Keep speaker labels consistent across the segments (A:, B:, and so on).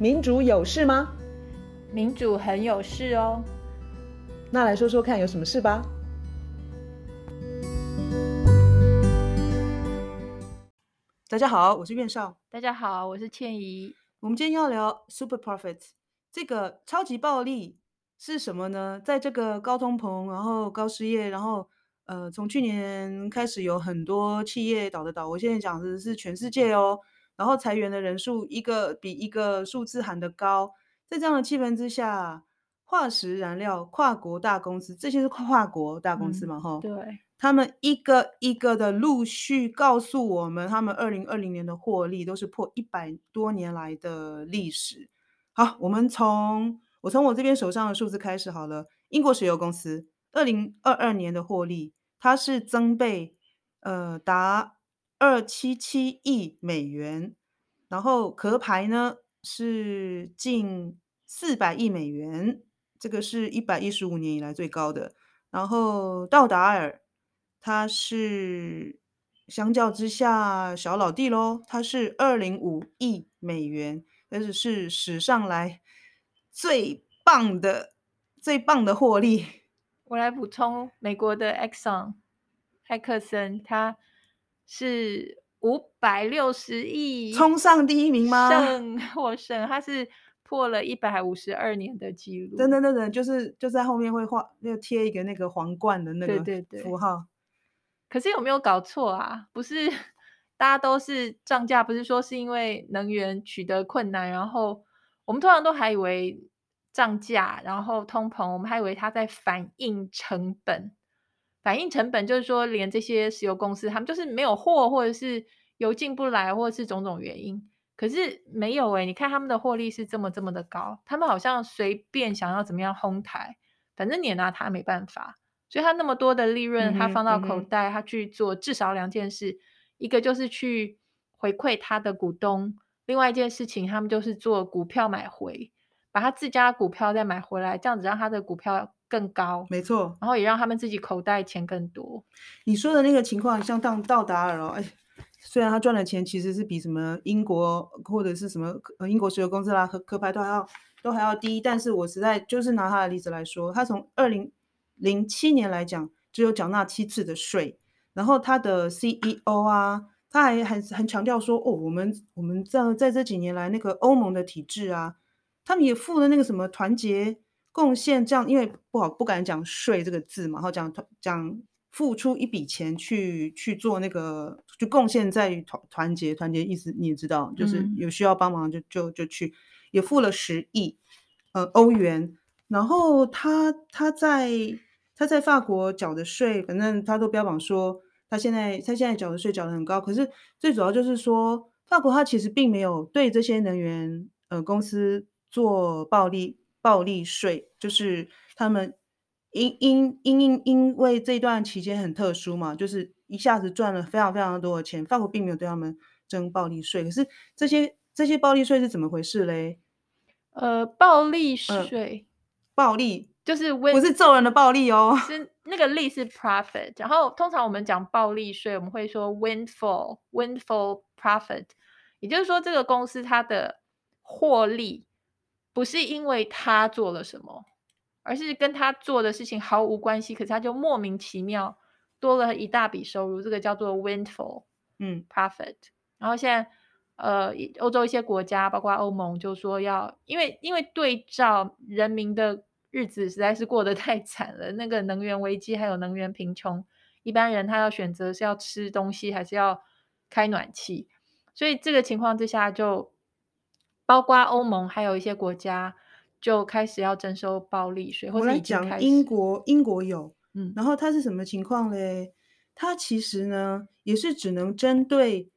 A: 民主有事吗？
B: 民主很有事哦。
A: 那来说说看，有什么事吧？大家好，我是苑少。
B: 大家好，我是倩怡。
A: 我们今天要聊 Super Profits，这个超级暴利是什么呢？在这个高通膨，然后高失业，然后呃，从去年开始有很多企业倒的倒。我现在讲的是全世界哦。然后裁员的人数一个比一个数字喊得高。在这样的气氛之下，化石燃料跨国大公司，这些是跨国大公司嘛？哈、嗯，
B: 对。
A: 他们一个一个的陆续告诉我们，他们二零二零年的获利都是破一百多年来的历史。好，我们从我从我这边手上的数字开始好了。英国石油公司二零二二年的获利，它是增倍，呃，达二七七亿美元，然后壳牌呢是近四百亿美元，这个是一百一十五年以来最高的。然后道达尔。它是相较之下小老弟喽，它是二零五亿美元，但是是史上来最棒的最棒的获利。
B: 我来补充，美国的 Exxon 艾克森，它是五百六十亿，
A: 冲上第一名吗？
B: 胜 获胜，他是破了一百五十二年的记录。
A: 等等等等，就是就在后面会画，要贴一个那个皇冠的那个符号。
B: 对对对。可是有没有搞错啊？不是，大家都是涨价，不是说是因为能源取得困难，然后我们通常都还以为涨价，然后通膨，我们还以为它在反映成本。反映成本就是说，连这些石油公司，他们就是没有货，或者是油进不来，或者是种种原因。可是没有诶，你看他们的获利是这么这么的高，他们好像随便想要怎么样哄抬，反正你也拿他没办法。所以他那么多的利润，他放到口袋，他去做至少两件事，一个就是去回馈他的股东，另外一件事情他们就是做股票买回，把他自家股票再买回来，这样子让他的股票更高，
A: 没错，
B: 然后也让他们自己口袋钱更多。
A: 你说的那个情况，像当道达尔哦，哎，虽然他赚的钱其实是比什么英国或者是什么呃英国石油公司啦和壳牌都还要都还要低，但是我实在就是拿他的例子来说，他从二零。零七年来讲，只有缴纳七次的税，然后他的 CEO 啊，他还很很强调说，哦，我们我们在在这几年来，那个欧盟的体制啊，他们也付了那个什么团结贡献，这样因为不好不敢讲税这个字嘛，然后讲讲付出一笔钱去去做那个，就贡献在于团团结团结意思你也知道，就是有需要帮忙就就就去，也付了十亿呃欧元，然后他他在。他在法国缴的税，反正他都标榜说，他现在他现在缴的税缴的很高。可是最主要就是说，法国他其实并没有对这些能源呃公司做暴利暴利税，就是他们因因因因因为这段期间很特殊嘛，就是一下子赚了非常非常多的钱，法国并没有对他们征暴利税。可是这些这些暴利税是怎么回事嘞？
B: 呃，暴利税，
A: 呃、暴利。
B: 就是
A: 不是揍人的暴利哦，
B: 是那个利是 profit，然后通常我们讲暴利税，我们会说 windfall windfall profit，也就是说这个公司它的获利不是因为他做了什么，而是跟他做的事情毫无关系，可是他就莫名其妙多了一大笔收入，这个叫做 windfall 嗯 profit。然后现在呃欧洲一些国家，包括欧盟，就说要因为因为对照人民的。日子实在是过得太惨了，那个能源危机还有能源贫穷，一般人他要选择是要吃东西还是要开暖气，所以这个情况之下，就包括欧盟还有一些国家就开始要征收暴利税。
A: 我来讲英国，英国有，嗯，然后它是什么情况嘞？它其实呢也是只能针对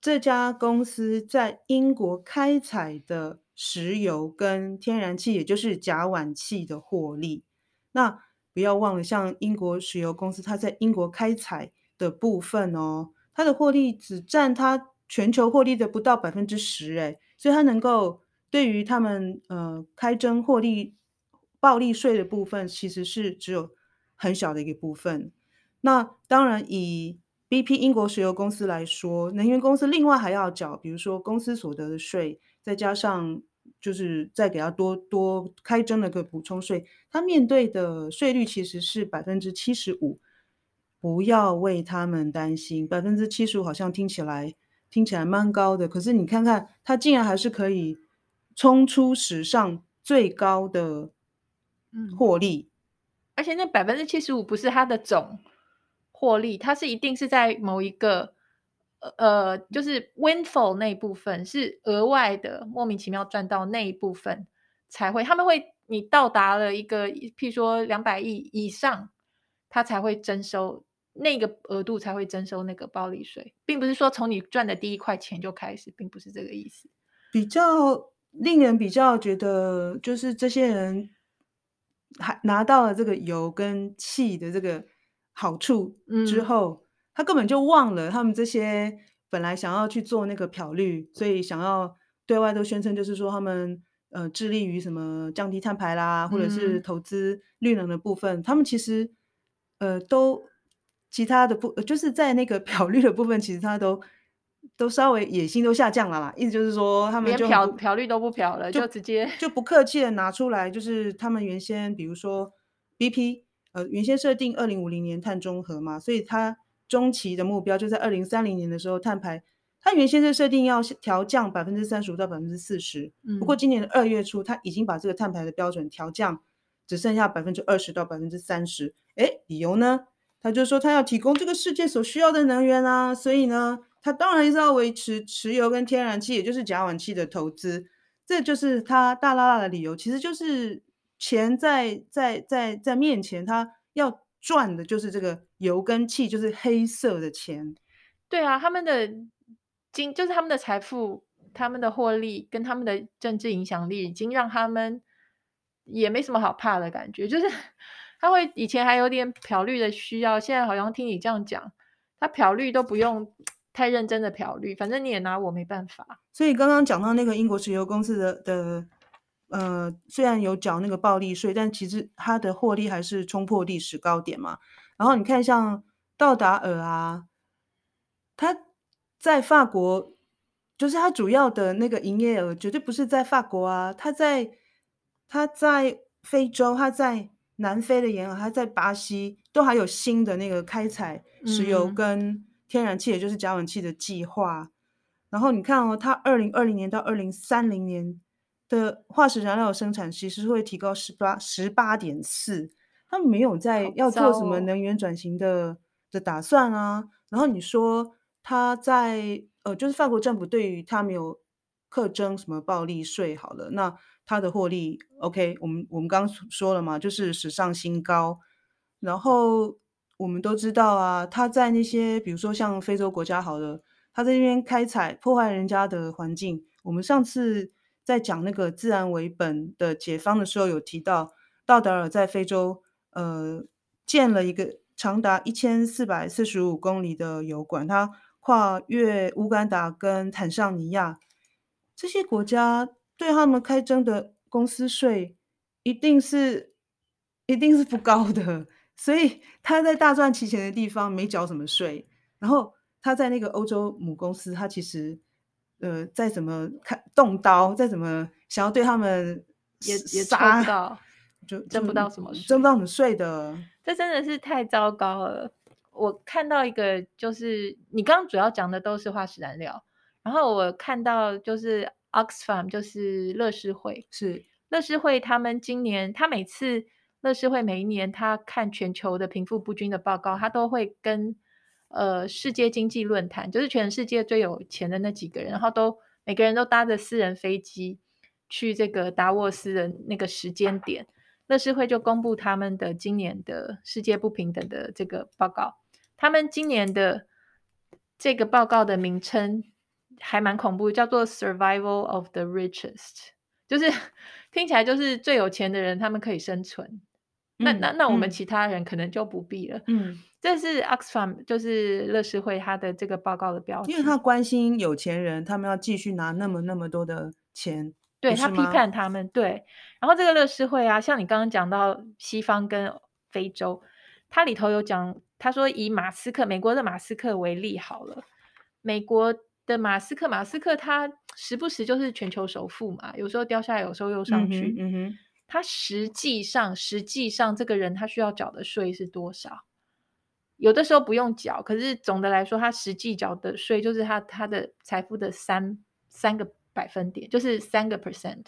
A: 这家公司在英国开采的。石油跟天然气，也就是甲烷气的获利，那不要忘了，像英国石油公司，它在英国开采的部分哦，它的获利只占它全球获利的不到百分之十，诶，所以它能够对于他们呃开征获利暴利税的部分，其实是只有很小的一个部分。那当然，以 BP 英国石油公司来说，能源公司另外还要缴，比如说公司所得的税，再加上就是再给他多多开征了个补充税，他面对的税率其实是百分之七十五。不要为他们担心，百分之七十五好像听起来听起来蛮高的，可是你看看，它竟然还是可以冲出史上最高的获利，
B: 嗯、而且那百分之七十五不是它的总获利，它是一定是在某一个呃，就是 windfall 那一部分是额外的，莫名其妙赚到那一部分才会，他们会你到达了一个，譬如说两百亿以上，他才会征收。那个额度才会征收那个暴利税，并不是说从你赚的第一块钱就开始，并不是这个意思。
A: 比较令人比较觉得，就是这些人还拿到了这个油跟气的这个好处之后，嗯、他根本就忘了他们这些本来想要去做那个漂绿，所以想要对外都宣称，就是说他们呃致力于什么降低碳排啦，或者是投资绿能的部分，嗯、他们其实呃都。其他的不就是在那个 漂绿的部分，其实他都都稍微野心都下降了啦。意思就是说，他们就
B: 漂漂绿都不漂了，就，就直接
A: 就不客气的拿出来，就是他们原先比如说 BP 呃原先设定二零五零年碳中和嘛，所以它中期的目标就在二零三零年的时候碳排，它原先是设定要调降百分之三十五到百分之四十，不过今年的二月初，它已经把这个碳排的标准调降，只剩下百分之二十到百分之三十。诶，理由呢？他就说他要提供这个世界所需要的能源啊，所以呢，他当然是要维持石油跟天然气，也就是甲烷气的投资，这就是他大剌剌的理由。其实就是钱在在在在面前，他要赚的就是这个油跟气，就是黑色的钱。
B: 对啊，他们的经就是他们的财富、他们的获利跟他们的政治影响力，已经让他们也没什么好怕的感觉，就是。他会以前还有点漂绿的需要，现在好像听你这样讲，他漂绿都不用太认真的漂绿，反正你也拿我没办法。
A: 所以刚刚讲到那个英国石油公司的的，呃，虽然有缴那个暴利税，但其实它的获利还是冲破历史高点嘛。然后你看像道达尔啊，他在法国，就是他主要的那个营业额绝对不是在法国啊，他在他在非洲，他在。南非的沿海，它在巴西都还有新的那个开采石油跟天然气，嗯、也就是甲烷气的计划。然后你看哦，它二零二零年到二零三零年的化石燃料生产其实会提高十八十八点四，他们没有在要做什么能源转型的、哦、的打算啊。然后你说他在呃，就是法国政府对于他没有课征什么暴利税，好了，那。它的获利，OK，我们我们刚刚说了嘛，就是史上新高。然后我们都知道啊，他在那些比如说像非洲国家，好了，他在那边开采破坏人家的环境。我们上次在讲那个自然为本的解方的时候，有提到道达尔在非洲呃建了一个长达一千四百四十五公里的油管，它跨越乌干达跟坦尚尼亚这些国家。对他们开征的公司税一定是一定是不高的，所以他在大赚其钱的地方没缴什么税，然后他在那个欧洲母公司，他其实呃再怎么看动刀，再怎么想要对他们
B: 也也赚不到，就挣不到什么
A: 挣不到什么税的，
B: 这真的是太糟糕了。我看到一个就是你刚刚主要讲的都是化石燃料，然后我看到就是。Oxfam 就是乐施会，
A: 是
B: 乐施会。他们今年，他每次乐施会每一年，他看全球的贫富不均的报告，他都会跟呃世界经济论坛，就是全世界最有钱的那几个人，然后都每个人都搭着私人飞机去这个达沃斯的那个时间点，乐施会就公布他们的今年的世界不平等的这个报告。他们今年的这个报告的名称。还蛮恐怖，叫做 Survival of the Richest，就是 听起来就是最有钱的人他们可以生存，嗯、那那那我们其他人可能就不必了。嗯，这是 Oxfam 就是乐视会他的这个报告的标题，
A: 因为他关心有钱人，他们要继续拿那么那么多的钱，
B: 对他批判他们。对，然后这个乐视会啊，像你刚刚讲到西方跟非洲，它里头有讲，他说以马斯克美国的马斯克为例好了，美国。的马斯克，马斯克他时不时就是全球首富嘛，有时候掉下来，有时候又上去。
A: 嗯哼，
B: 他实际上，实际上这个人他需要缴的税是多少？有的时候不用缴，可是总的来说，他实际缴的税就是他他的财富的三三个百分点，就是三个 percent。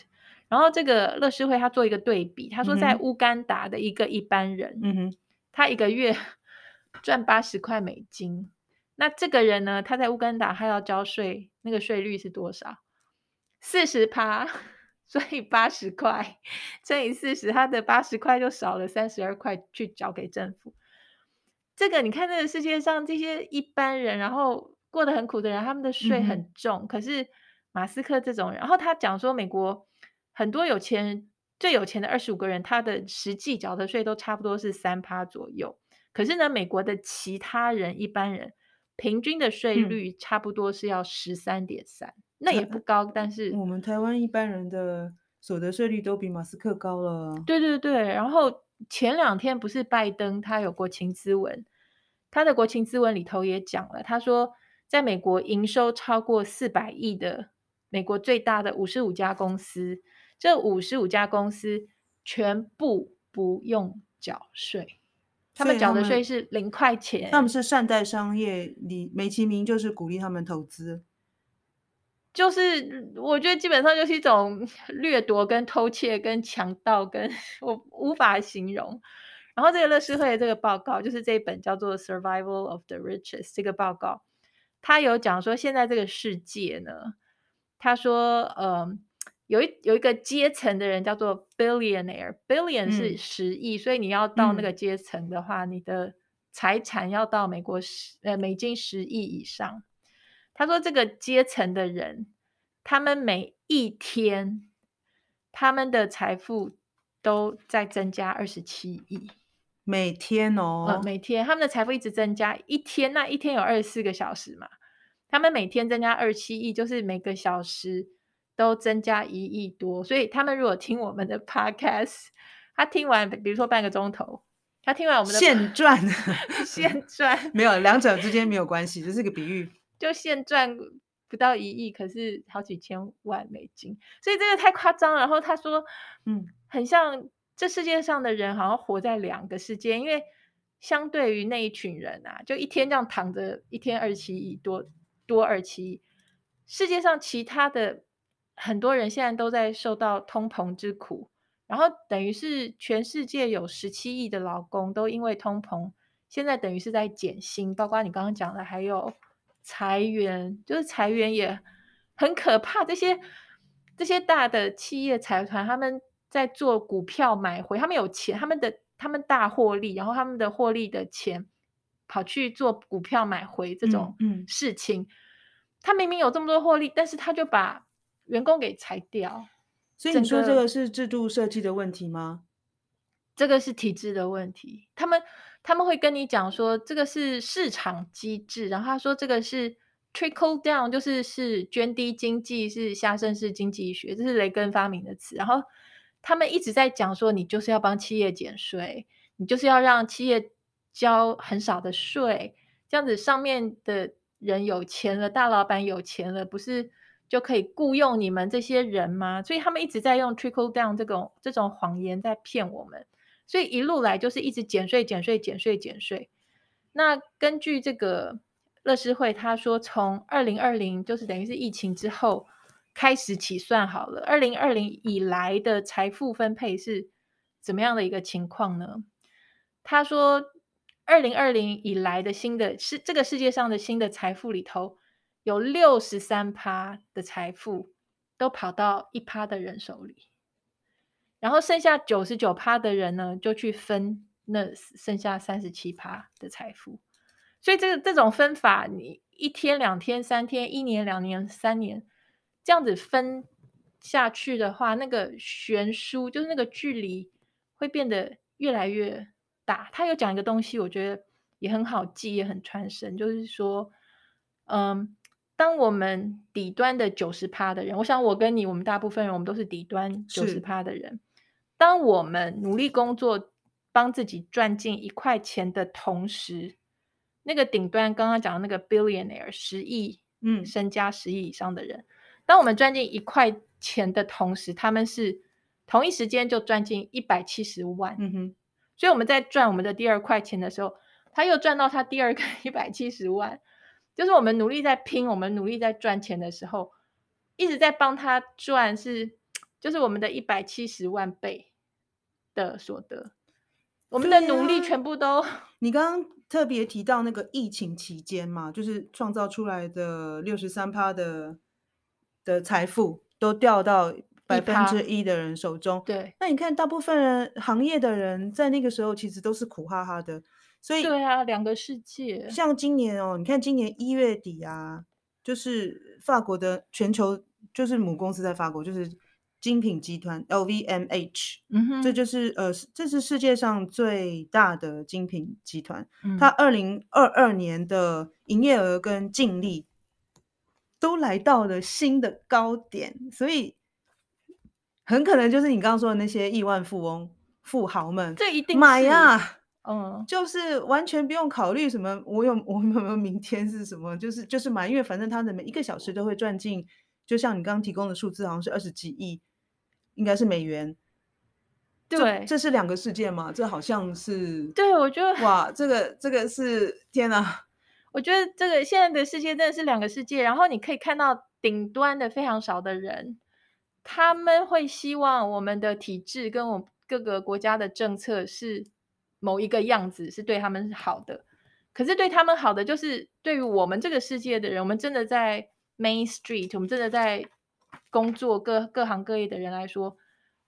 B: 然后这个乐施会他做一个对比，他说在乌干达的一个一般人，
A: 嗯哼，
B: 他一个月 赚八十块美金，那这个人呢，他在乌干达他要交税，那个税率是多少？四十趴，所以八十块乘以四十，他的八十块就少了三十二块去交给政府。这个你看，这个世界上这些一般人，然后过得很苦的人，他们的税很重。嗯、可是马斯克这种人，然后他讲说，美国很多有钱人，最有钱的二十五个人，他的实际缴的税都差不多是三趴左右。可是呢，美国的其他人一般人平均的税率差不多是要十三点三，那也不高。但是
A: 我们台湾一般人的所得税率都比马斯克高了。
B: 对对对，然后。前两天不是拜登他有国情咨文，他的国情咨文里头也讲了，他说在美国营收超过四百亿的美国最大的五十五家公司，这五十五家公司全部不用缴税，他们缴的税是零块钱，
A: 他们是善待商业，你美其名就是鼓励他们投资。
B: 就是我觉得基本上就是一种 掠夺、跟偷窃、跟强盗，跟我无法形容。然后这个乐施会的这个报告，就是这一本叫做《Survival of the Richest》这个报告，他有讲说现在这个世界呢，他说，呃，有一有一个阶层的人叫做 billionaire，billion 是十亿，嗯，所以你要到那个阶层的话，嗯，你的财产要到美国十呃美金十亿以上。他说：“这个阶层的人，他们每一天，他们的财富都在增加二十七亿，
A: 每天哦，
B: 呃，每天他们的财富一直增加，一天那一天有二十四个小时嘛，他们每天增加二十七亿，就是每个小时都增加一亿多。所以他们如果听我们的 podcast，他听完，比如说半个钟头，他听完我们的
A: 现赚，
B: 现赚，
A: 没有，两者之间没有 关系，这是个比喻。”
B: 就现赚不到一亿，可是好几千万美金，所以这个太夸张了。然后他说，嗯，很像这世界上的人好像活在两个世界，因为相对于那一群人啊，就一天这样躺着，一天二七亿多多二七亿，世界上其他的很多人现在都在受到通膨之苦，然后等于是全世界有十七亿的劳工都因为通膨，现在等于是在减薪，包括你刚刚讲的还有。裁员就是裁员也很可怕，这些这些大的企业财团他们在做股票买回，他们有钱，他们的他们大获利，然后他们的获利的钱跑去做股票买回这种事情，嗯嗯、他明明有这么多获利，但是他就把员工给裁掉。
A: 所以你说这个是制度设计的问题吗？
B: 这个是体制的问题，他们。他们会跟你讲说，这个是市场机制，然后他说这个是 trickle down，就是是涓滴经济，是下渗式经济学，这是雷根发明的词。然后他们一直在讲说，你就是要帮企业减税，你就是要让企业交很少的税，这样子上面的人有钱了，大老板有钱了，不是就可以雇佣你们这些人吗？所以他们一直在用 trickle down 这种这种谎言在骗我们。所以一路来就是一直减税、减税、减税、减税。那根据这个乐施会，他说从二零二零就是等于是疫情之后开始起算好了，二零二零以来的财富分配是怎么样的一个情况呢？他说二零二零以来的新的是这个世界上的新的财富里头，有六十三趴的财富都跑到一趴的人手里。然后剩下九十九趴的人呢，就去分那剩下三十七趴的财富。所以这个这种分法，你一天、两天、三天、一年、两年、三年这样子分下去的话，那个悬殊就是那个距离会变得越来越大。他有讲一个东西，我觉得也很好记，也很传神，就是说，嗯，当我们底端的九十趴的人，我想我跟你，我们大部分人，我们都是底端九十趴的人。当我们努力工作，帮自己赚进一块钱的同时，那个顶端刚刚讲的那个 billionaire 十亿，嗯，身家十亿以上的人，当我们赚进一块钱的同时，他们是同一时间就赚进一百七十万。
A: 嗯哼，
B: 所以我们在赚我们的第二块钱的时候，他又赚到他第二个一百七十万。就是我们努力在拼，我们努力在赚钱的时候，一直在帮他赚，是就是我们的一百七十万倍的所得。我们的努力全部都……
A: 你刚刚特别提到那个疫情期间嘛，就是创造出来的六十三趴的的财富都掉到百分之一的人手中。
B: 对，
A: 那你看，大部分人行业的人在那个时候其实都是苦哈哈的。所以
B: 对啊，两个世界。
A: 像今年哦，你看今年一月底啊，就是法国的全球就是母公司在法国，就是精品集团 LVMH，
B: 嗯哼，
A: 这就是呃，这是世界上最大的精品集团。
B: 嗯、
A: 它二零二二年的营业额跟净利都来到了新的高点，所以很可能就是你刚刚说的那些亿万富翁、富豪们，
B: 这一定
A: 买呀。
B: 嗯，
A: 就是完全不用考虑什么，我有 我有没有明天是什么，就是就是买，因为反正他的每一个小时都会赚进，就像你刚刚提供的数字，好像是二十几亿，应该是美元。
B: 对，
A: 这，这是两个世界嘛？这好像是。
B: 对，我觉得
A: 哇，这个这个是天哪！
B: 我觉得这个现在的世界真的是两个世界，然后你可以看到顶端的非常少的人，他们会希望我们的体制跟我们各个国家的政策是。某一个样子是对他们好的，可是对他们好的就是对于我们这个世界的人，我们真的在 Main Street，我们真的在工作各各行各业的人来说，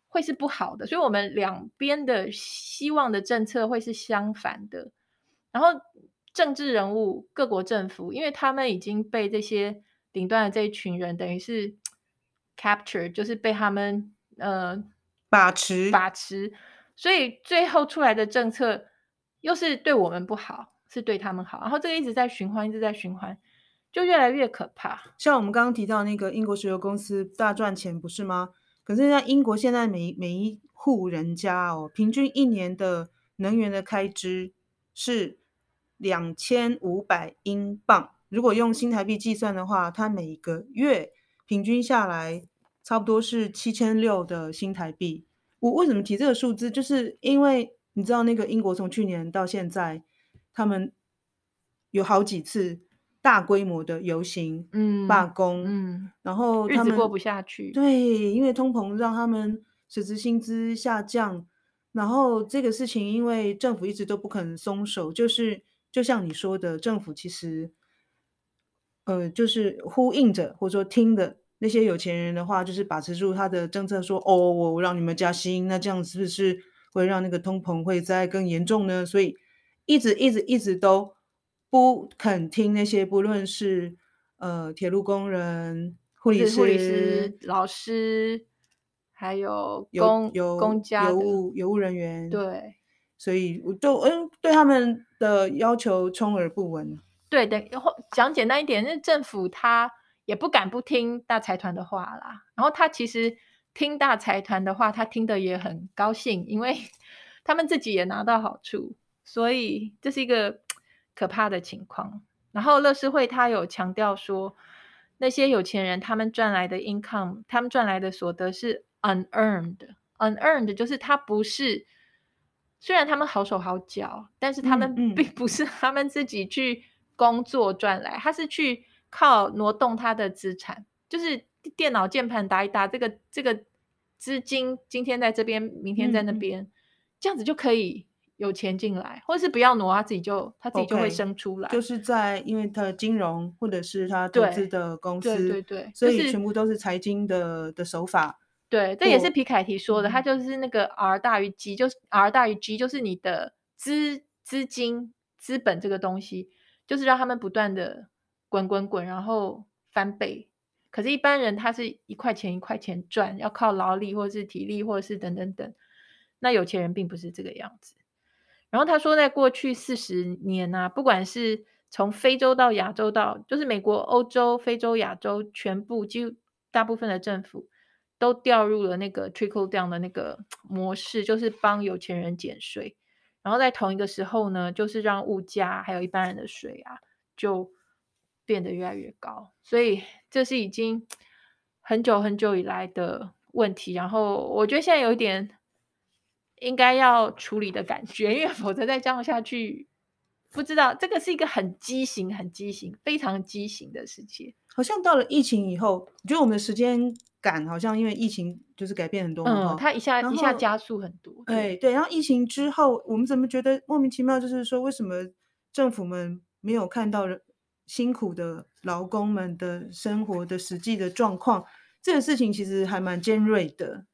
B: 会是不好的。所以，我们两边的希望的政策会是相反的。然后，政治人物、各国政府，因为他们已经被这些顶端的这一群人，等于是 capture，就是被他们呃
A: 把持
B: 把持。所以最后出来的政策又是对我们不好，是对他们好，然后这个一直在循环，一直在循环，就越来越可怕。
A: 像我们刚刚提到那个英国石油公司大赚钱，不是吗？可是像英国现在每每一户人家哦，平均一年的能源的开支是两千五百英镑。如果用新台币计算的话，它每个月平均下来差不多是七千六的新台币。我为什么提这个数字？就是因为你知道，那个英国从去年到现在，他们有好几次大规模的游行、嗯，罢工，
B: 嗯，
A: 然后他
B: 们过不下去。
A: 对，因为通膨让他们实质薪资下降，然后这个事情因为政府一直都不肯松手，就是就像你说的，政府其实，呃，就是呼应着或者说听的。那些有钱人的话，就是把持住他的政策说，说哦，我让你们加薪，那这样是不是会让那个通膨会再更严重呢？所以一直一直一直都不肯听那些，不论是呃铁路工人、护理师、护理师、
B: 老师，还有
A: 公有
B: 公家
A: 邮务邮务人员，
B: 对，
A: 所以我就嗯对他们的要求充耳不闻。
B: 对的，然后讲简单一点，那政府他。也不敢不听大财团的话啦。然后他其实听大财团的话，他听得也很高兴，因为 他们自己也拿到好处，所以这是一个 可怕的情况。然后乐施会他有强调说，那些有钱人他们赚来的 income，他们赚来的所得是 unearned，unearned 就是他不是，虽然他们好手好脚，但是他们并不是 他们自己去工作赚来，他是去。靠挪动他的资产，就是电脑键盘打一打，这个这个资金今天在这边，明天在那边，嗯，这样子就可以有钱进来，或者是不要挪，他自己就他自己就会生出来。Okay,
A: 就是在因为他的金融或者是他投资的公司，
B: 对对对，对，
A: 所以全部都是财经的的手法。
B: 对，这也是皮凯提说的，他就是那个 R 大于 G，就是 R 大于 G，就是你的资资金资本这个东西，就是让他们不断的。滚滚滚，然后翻倍。可是，一般人他是一块钱一块钱赚，要靠劳力或者是体力，或者是等等等。那有钱人并不是这个样子。然后他说，在过去四十年啊，不管是从非洲到亚洲到，就是美国、欧洲、非洲、亚洲，全部几乎大部分的政府都掉入了那个 trickle down 的那个 模式，就是帮有钱人减税。然后在同一个时候呢，就是让物价还有一般人的税啊，就变得越来越高，所以这是已经很久很久以来的问题，然后我觉得现在有一点应该要处理的感觉，因为否则再这样下去，不知道这个是一个很畸形、很畸形、非常畸形的世界。
A: 好像到了疫情以后，我觉得我们的时间感好像因为疫情就是改变很多嘛，
B: 嗯，它一下一下加速很多。
A: 对对，然后疫情之后，我们怎么觉得莫名其妙？就是说，为什么政府们没有看到辛苦的劳工们的生活的实际的状况？这个事情其实还蛮尖锐的。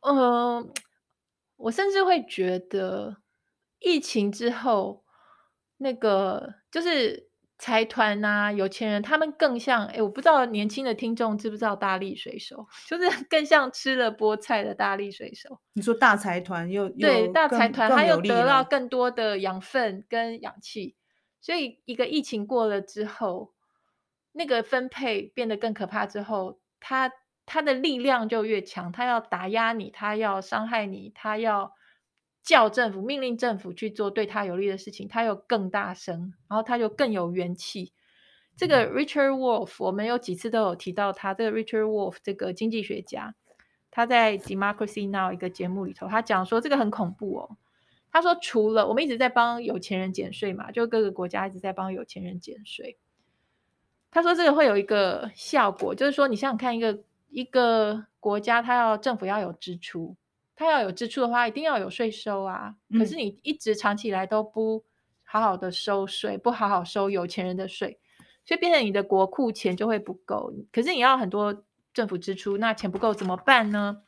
B: 嗯、呃，我甚至会觉得，疫情之后，那个就是。财团呐、啊，有钱人，他们更像哎，我不知道年轻的听众知不知道大力水手，就是更像吃了菠菜的大力水手。
A: 你说大财团又
B: 对大财团，他又得到更多的养分跟氧气，所以一个疫情过了之后，那个分配变得更可怕之后，他他的力量就越强，他要打压你，他要伤害你，他要。叫政府命令政府去做对他有利的事情，他又更大声，然后他就更有元气。这个 Richard Wolff，我们有几次都有提到他。这个 Richard Wolff 这个经济学家，他在 Democracy Now 一个节目里头，他讲说这个很恐怖哦。他说，除了我们一直在帮有钱人减税嘛，就各个国家一直在帮有钱人减税。他说这个会有一个效果，就是说你想想看，一个一个国家，它要政府要有支出。它要有支出的话，一定要有税收啊。可是你一直长期以来都不好好的收税，不好好收有钱人的税，所以变成你的国库钱就会不够。可是你要很多政府支出，那钱不够怎么办呢？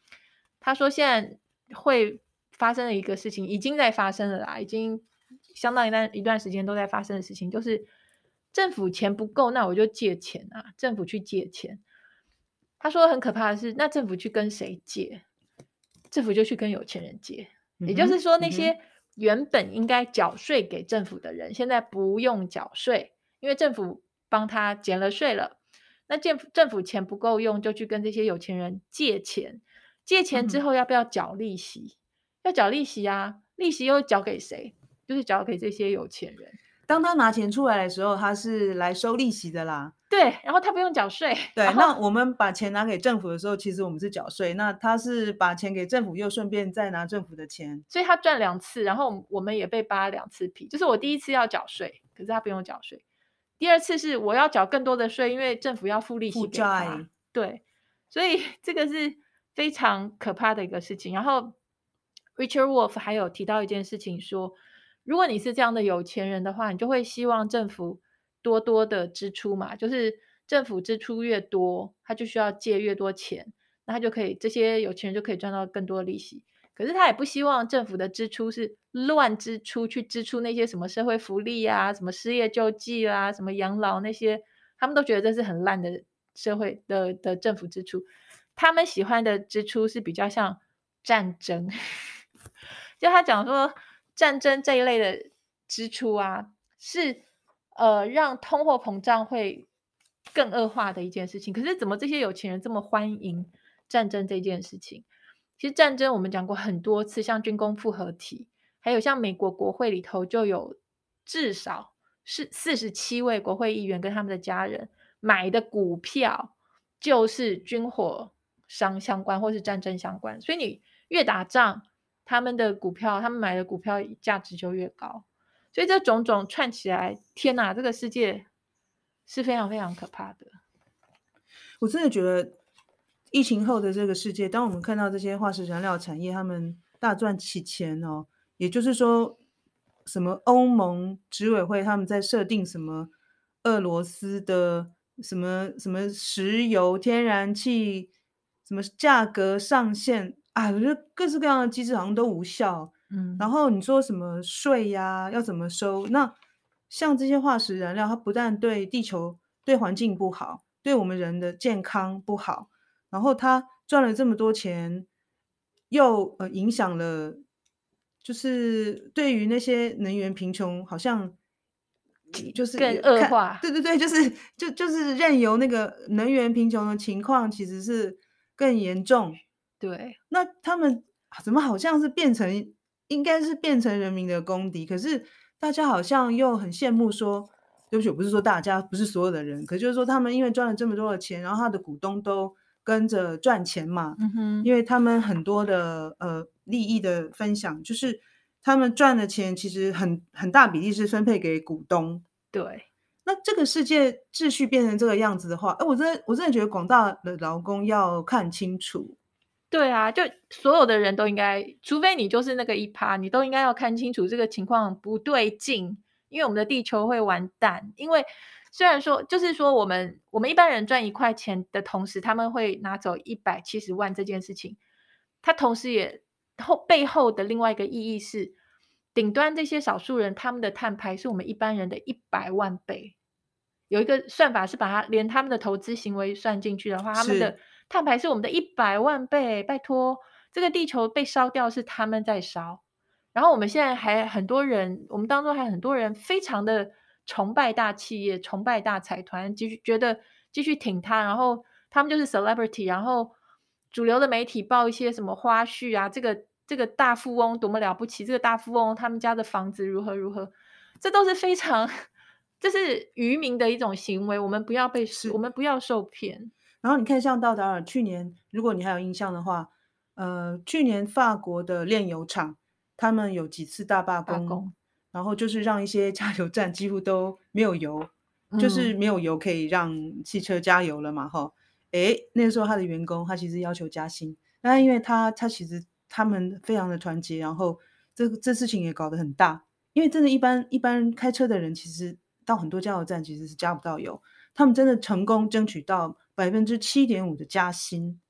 B: 他说现在会发生的一个事情，已经在发生了啦，已经相当一段一段时间都在发生的事情，就是政府钱不够，那我就借钱啊，政府去借钱。他说很可怕的是，那政府去跟谁借？政府就去跟有钱人借，也就是说，那些原本应该缴税给政府的人，现在不用缴税，因为政府帮他减了税了。那政府政府钱不够用，就去跟这些有钱人借钱。借钱之后要不要缴利息？要缴利息啊，利息又缴给谁？就是缴给这些有钱人。
A: 当他拿钱出来的时候，他是来收利息的啦。
B: 对，然后他不用缴税。
A: 对，那我们把钱拿给政府的时候，其实我们是缴税。那他是把钱给政府，又顺便再拿政府的钱，
B: 所以他赚两次，然后我们也被扒两次皮。就是我第一次要缴税，可是他不用缴税。第二次是我要缴更多的税，因为政府要付利息给他。对，所以这个是非常可怕的一个事情。然后 Richard Wolff 还有提到一件事情说。如果你是这样的有钱人的话，你就会希望政府多多的支出嘛，就是政府支出越多，他就需要借越多钱，那他就可以这些有钱人就可以赚到更多利息。可是他也不希望政府的支出是乱支出，去支出那些什么社会福利啊、什么失业救济啊、什么养老那些，他们都觉得这是很烂的社会的的政府支出。他们喜欢的支出是比较像战争，就他讲说。战争这一类的支出啊，是呃让通货膨胀会更恶化的一件事情。可是怎么这些有钱人这么欢迎战争这件事情？其实战争我们讲过很多次，像军工复合体，还有像美国国会里头就有至少是四十七位国会议员跟他们的家人买的股票就是军火商相关或是战争相关，所以你越打仗。他们的股票，他们买的股票价值就越高，所以这种种串起来，天哪，这个世界是非常非常可怕的。
A: 我真的觉得，疫情后的这个世界，当我们看到这些化石燃料产业他们大赚起钱哦，也就是说，什么欧盟执委会他们在设定什么俄罗斯的什么什么石油、天然气什么价格上限。啊，我觉得各式各样的机制好像都无效。嗯，然后你说什么税呀，要怎么收？那像这些化石燃料，它不但对地球、对环境不好，对我们人的健康不好，然后它赚了这么多钱，又呃影响了，就是对于那些能源贫穷，好像就是
B: 更恶化。
A: 对对对，就是就就是任由那个能源贫穷的情况，其实是更严重。
B: 对，
A: 那他们怎么好像是变成，应该是变成人民的公敌？可是大家好像又很羡慕说，说对不起，我不是说大家，不是所有的人，可就是说他们因为赚了这么多的钱，然后他的股东都跟着赚钱嘛，
B: 嗯哼，
A: 因为他们很多的呃利益的分享，就是他们赚的钱其实很很大比例是分配给股东。
B: 对，
A: 那这个世界秩序变成这个样子的话，哎，我真的我真的觉得广大的劳工要看清楚。
B: 对啊，就所有的人都应该，除非你就是那个一趴，你都应该要看清楚这个情况不对劲，因为我们的地球会完蛋。因为虽然说，就是说我们我们一般人赚一块钱的同时，他们会拿走一百七十万这件事情，它同时也后背后的另外一个意义是，顶端这些少数人他们的碳排是我们一般人的一百万倍。有一个算法是把它连他们的投资行为算进去的话，他们的。碳排是我们的一百万倍，拜托，这个地球被烧掉是他们在烧，然后我们现在还很多人，我们当中还很多人非常的崇拜大企业，崇拜大财团，继续觉得继续挺他，然后他们就是 celebrity，然后主流的媒体报一些什么花絮啊，这个这个大富翁多么了不起，这个大富翁他们家的房子如何如何，这都是非常，这是愚民的一种行为，我们不要被，我们不要受骗。
A: 然后你看，像道达尔去年，如果你还有印象的话，呃，去年法国的炼油厂，他们有几次大罢工，然后就是让一些加油站几乎都没有油，嗯、就是没有油可以让汽车加油了嘛，哈。诶，那个时候他的员工他其实要求加薪，那因为他他其实他们非常的团结，然后这这事情也搞得很大，因为真的，一般一般开车的人其实到很多加油站其实是加不到油，他们真的成功争取到。百分之七点五的加薪，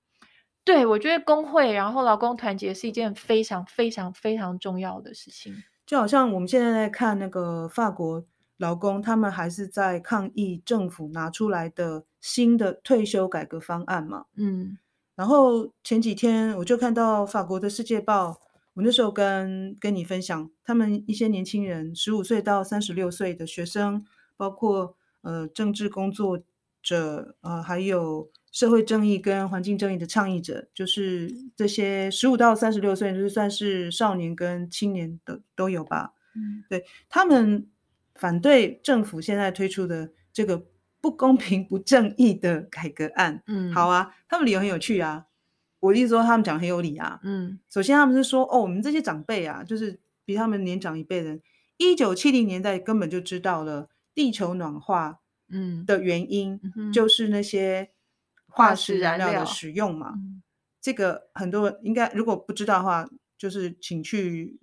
B: 对，我觉得工会然后劳工团结是一件非常非常非常重要的事情。
A: 就好像我们现在在看那个法国劳工，他们还是在抗议政府拿出来的新的退休改革方案嘛。
B: 嗯，
A: 然后前几天我就看到法国的《世界报》，我那时候跟跟你分享，他们一些年轻人，十五岁到三十六岁的学生，包括呃政治工作。者呃，还有社会正义跟环境正义的倡议者，就是这些十五到三十六岁，就是算是少年跟青年的都有吧。
B: 嗯，
A: 对，他们反对政府现在推出的这个不公平、不正义的改革案。
B: 嗯，
A: 好啊，他们理由很有趣啊。我意思说，他们讲很有理啊。
B: 嗯，
A: 首先他们是说，哦，我们这些长辈啊，就是比他们年长一辈人，一九七零年代根本就知道了地球暖化。
B: 嗯
A: 的原因就是那些化石燃料的使用嘛。
B: 嗯、
A: 这个很多人应该如果不知道的话，就是请去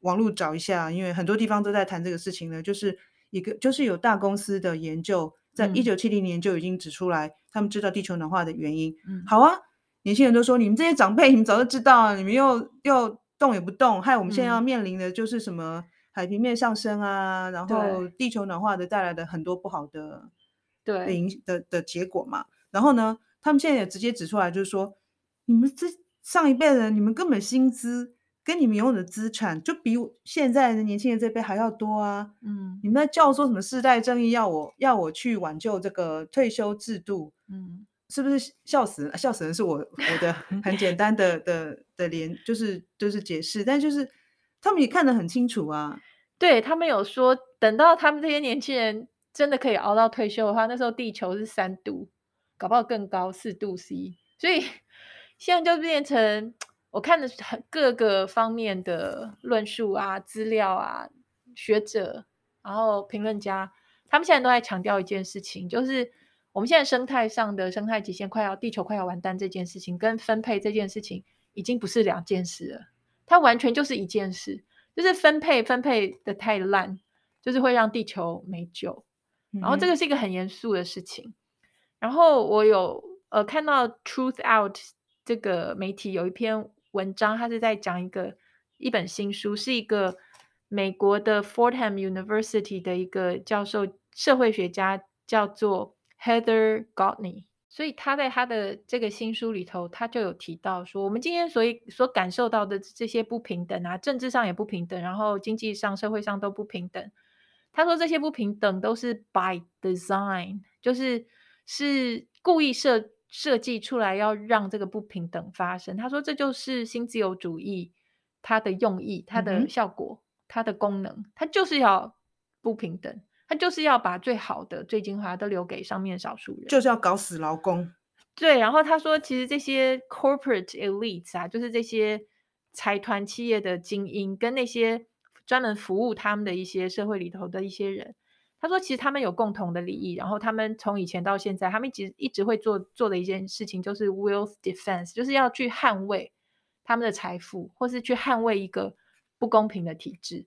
A: 网络找一下，因为很多地方都在谈这个事情呢。就是一个就是有大公司的研究，在一九七零年就已经指出来，他们知道地球暖化的原因。
B: 嗯、
A: 好啊，年轻人都说你们这些长辈，你们早就知道啊，你们又又动也不动，害我们现在要面临的就是什么？海平面上升啊，然后地球暖化的带来的很多不好的
B: 对
A: 的影的的结果嘛。然后呢，他们现在也直接指出来，就是说，你们这上一辈人，你们根本薪资跟你们拥有的资产，就比现在的年轻人这辈还要多啊。
B: 嗯，
A: 你们在叫说什么世代正义，要我要我去挽救这个退休制度，
B: 嗯，
A: 是不是笑死人？笑死人是我我的 很简单的的的连，就是就是解释，但就是。他们也看得很清楚啊，
B: 对，他们有说，等到他们这些年轻人真的可以熬到退休的话，那时候地球是三度，搞不好更高四度 C。所以 现在就变成我看的各个方面的论述啊、资料啊、学者，然后评论家，他们现在都在强调一件事情，就是我们现在生态上的生态极限快要，地球快要完蛋这件事情，跟分配这件事情已经不是两件事了。它完全就是一件事，就是分配分配的太烂，就是会让地球没救。然后这个是一个很严肃的事情。然后我有呃看到 Truth Out 这个媒体有一篇文章，它是在讲一个一本新书，是一个美国的 Fordham University 的一个教授，社会学家叫做 Heather Gotney。所以他在他的这个新书里头，他就有提到说，我们今天所以所感受到的这些不平等啊，政治上也不平等，然后经济上、社会上都不平等。他说这些不平等都是 by design，就是是故意设设计出来要让这个不平等发生。他说这就是新自由主义它的用意、它的效果、它的功能，它就是要不平等。他就是要把最好的、最精华都留给上面少数人，
A: 就是要搞死劳工。
B: 对，然后他说，其实这些 corporate elites 啊，就是这些财团企业的精英，跟那些专门服务他们的一些社会里头的一些人，他说，其实他们有共同的利益，然后他们从以前到现在，他们一直一直会做做的一件事情，就是 wealth defense，就是要去捍卫他们的财富，或是去捍卫一个不公平的体制。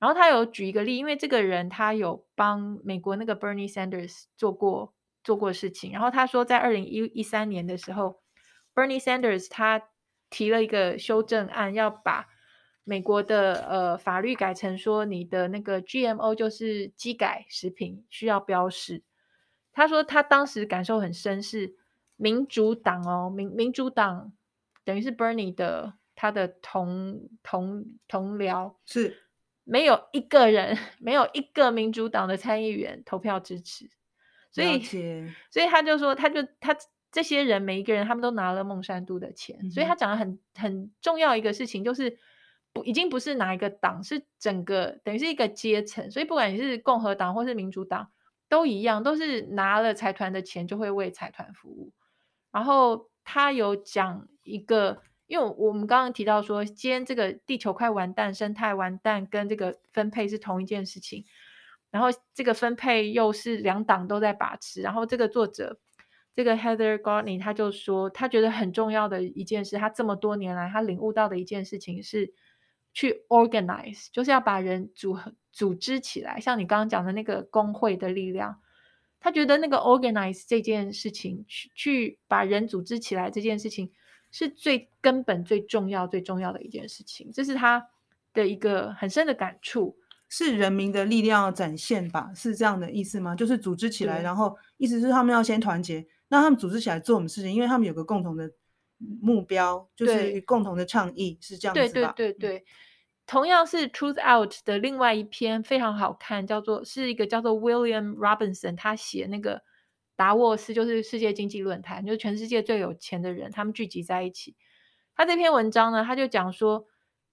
B: 然后他有举一个例，因为这个人他有帮美国那个 Bernie Sanders 做过。做过事情，然后他说，在二零一一三年的时候，Bernie Sanders 他提了一个修正案，要把美国的呃法律改成说，你的那个 GMO 就是基改食品需要标示。他说他当时感受很深，是民主党哦，民民主党等于是 Bernie 的他的同同同僚，
A: 是没
B: 有一个人，没有一个民主党的参议员投票支持。所以，所以他就说，他就他这些人每一个人，他们都拿了孟山都的钱。嗯、所以他讲的很很重要一个事情，就是不已经不是哪一个党，是整个等于是一个阶层。所以不管你是共和党或是民主党，都一样，都是拿了财团的钱就会为财团服务。然后他有讲一个，因为我们刚刚提到说，今天这个地球快完蛋，生态完蛋，跟这个分配是同一件事情。然后这个分配又是两党都在把持，然后这个作者这个 Heather Gardney 他就说，他觉得很重要的一件事，他这么多年来他领悟到的一件事情是去 organize，就是要把人组组织起来，像你刚刚讲的那个工会的力量，他觉得那个 organize 这件事情，去去把人组织起来这件事情是最根本、最重要、最重要的一件事情，这是他的一个很深的感触。
A: 是人民的力量要展现吧？是这样的意思吗？就是组织起来，然后意思是他们要先团结。那他们组织起来做什么事情？因为他们有个共同的目标，就是共同的倡议，是这样子吧？
B: 对对对对。同样是 Truth Out 的另外一篇非常好看，叫做是一个叫做 William Robinson，他写那个达沃斯，就是世界经济论坛，就是全世界最有钱的人，他们聚集在一起。他这篇文章呢，他就讲说，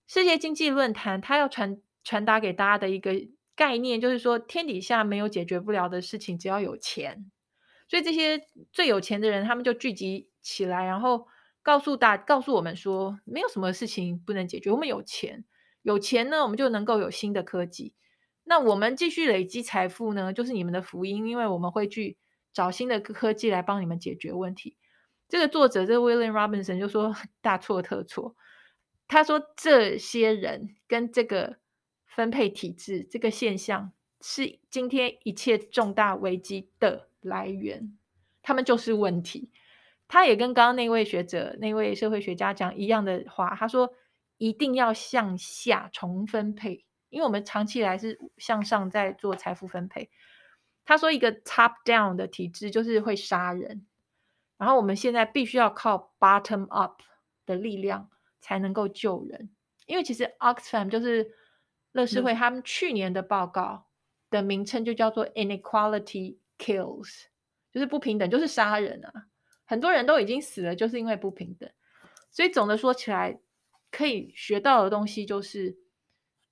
B: 世界经济论坛他要传。传达给大家的一个概念，就是说天底下没有解决不了的事情，只要有钱。所以这些最有钱的人，他们就聚集起来，然后告诉大，告诉我们说，没有什么事情不能解决。我们有钱，有钱呢，我们就能够有新的科技。那我们继续累积财富呢，就是你们的福音，因为我们会去找新的科技来帮你们解决问题。这个作者，这个 William Robinson 就说大错特错。他说这些人跟这个。分配体制这个现象是今天一切重大危机的来源，他们就是问题。他也跟刚刚那位学者、那位社会学家讲一样的话，他说一定要向下重分配，因为我们长期以来是向上在做财富分配。他说一个 top down 的体制就是会杀人，然后我们现在必须要靠 bottom up 的力量才能够救人，因为其实 Oxfam 就是。乐施会他们去年的报告的名称就叫做 “Inequality Kills”，就是不平等，就是杀人啊！很多人都已经死了，就是因为不平等。所以总的说起来，可以学到的东西就是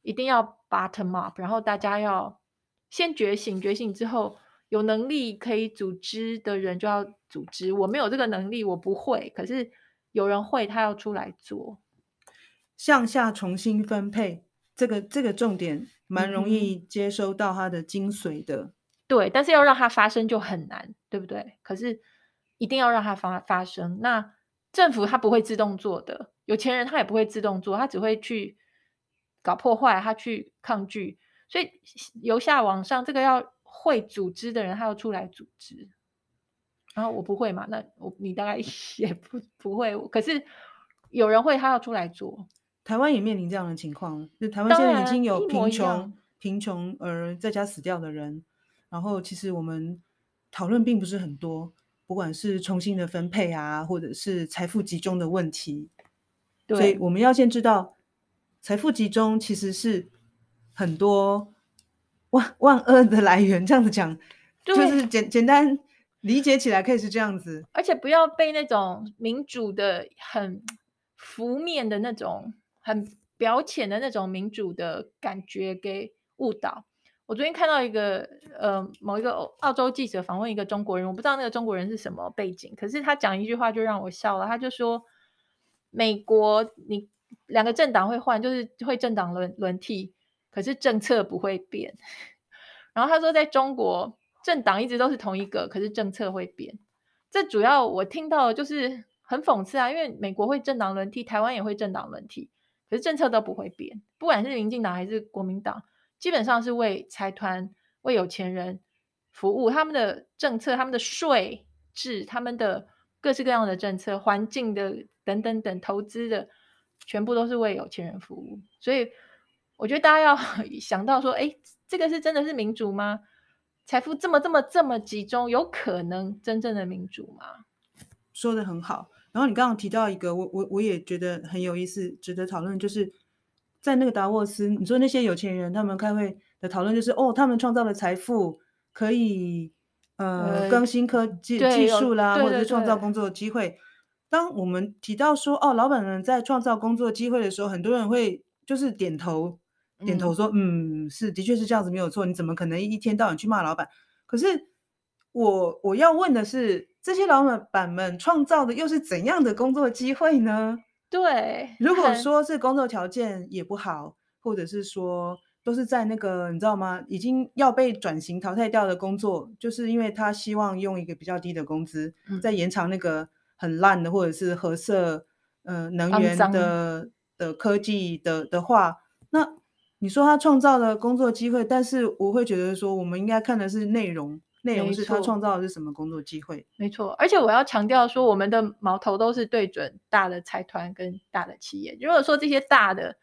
B: 一定要 bottom up，然后大家要先觉醒，觉醒之后有能力可以组织的人就要组织。我没有这个能力，我不会，可是有人会，他要出来做，
A: 向下重新分配。这个这个重点蛮容易接收到它的精髓的，
B: 嗯，对，但是要让它发生就很难，对不对？可是一定要让它发发生。那政府它不会自动做的，有钱人他也不会自动做，他只会去搞破坏，他去抗拒。所以由下往上，这个要会组织的人，他要出来组织。然后我不会嘛，那我你大概 也不不会，可是有人会，他要出来做。
A: 台湾也面临这样的情况，就台湾现在已经有贫穷贫穷而在家死掉的人，然后其实我们讨论并不是很多，不管是重新的分配啊，或者是财富集中的问题，对，所以我们要先知道财富集中其实是很多万万恶的来源，这样子讲，就是简简单理解起来可以是这样子，
B: 而且不要被那种民主的很浮面的那种。很表浅的那种民主的感觉给误导。我昨天看到一个呃某一个澳洲记者访问一个中国人，我不知道那个中国人是什么背景，可是他讲一句话就让我笑了。他就说，美国你两个政党会换，就是会政党轮轮替，可是政策不会变。然后他说，在中国政党一直都是同一个，可是政策会变。这主要我听到就是很讽刺啊，因为美国会政党轮替，台湾也会政党轮替，可是政策都不会变，不管是民进党还是国民党。基本上是为财团、为有钱人服务，他们的政策、他们的税制、他们的各式各样的政策、环境的等等等投资的，全部都是为有钱人服务。所以，我觉得大家要 想到说，哎，这个是真的是民主吗？财富这么这么这么集中，有可能真正的民主吗？
A: 说的很好。然后你刚刚提到一个，我我我也觉得很有意思，值得讨论，就是。在那个达沃斯，你说那些有钱人他们开会的讨论就是哦，他们创造了财富可以呃，呃更新科技技术啦，或者是创造工作机会。当我们提到说哦，老板们在创造工作机会的时候，很多人会就是点头点头说嗯，嗯，是的确是这样子没有错。你怎么可能一天到晚去骂老板？可是我我要问的是，这些老板们创造的又是怎样的工作机会呢？
B: 对，
A: 如果说是工作条件也不好，或者是说都是在那个你知道吗？已经要被转型淘汰掉的工作，就是因为他希望用一个比较低的工资，在延长那个很烂的或者是核色呃能源的的科技的的话，那你说他创造了工作机会，但是我会觉得说，我们应该看的是内容。内容是他创造的是什么工作机会？
B: 没错，而且我要强调说，我们的矛头都是对准大的财团跟大的企业。如果说这些大的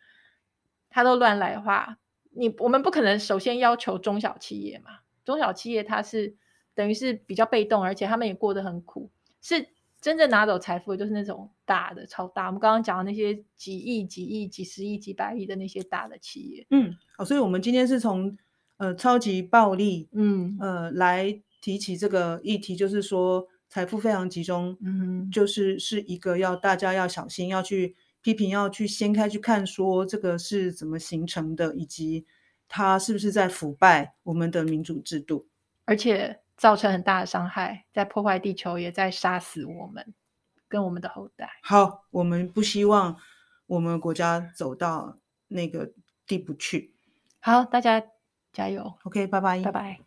B: 他都乱来的话，你我们不可能首先要求中小企业嘛？中小企业它是等于是比较被动，而且他们也过得很苦。是真正拿走财富的就是那种大的、超大。我们刚刚讲的那些几亿、几亿、几十亿、几百亿的那些大的企业。
A: 嗯，好，所以我们今天是从。呃，超级暴力，
B: 嗯，
A: 呃，来提起这个议题，就是说财富非常集中，
B: 嗯，
A: 就是是一个要大家要小心，要去批评，要去掀开去看，说这个是怎么形成的，以及它是不是在腐败我们的民主制度，
B: 而且造成很大的伤害，在破坏地球，也在杀死我们跟我们的后代。
A: 好，我们不希望我们国家走到那个地步去。
B: 好，大家。加油
A: ！OK，拜拜，
B: 拜拜。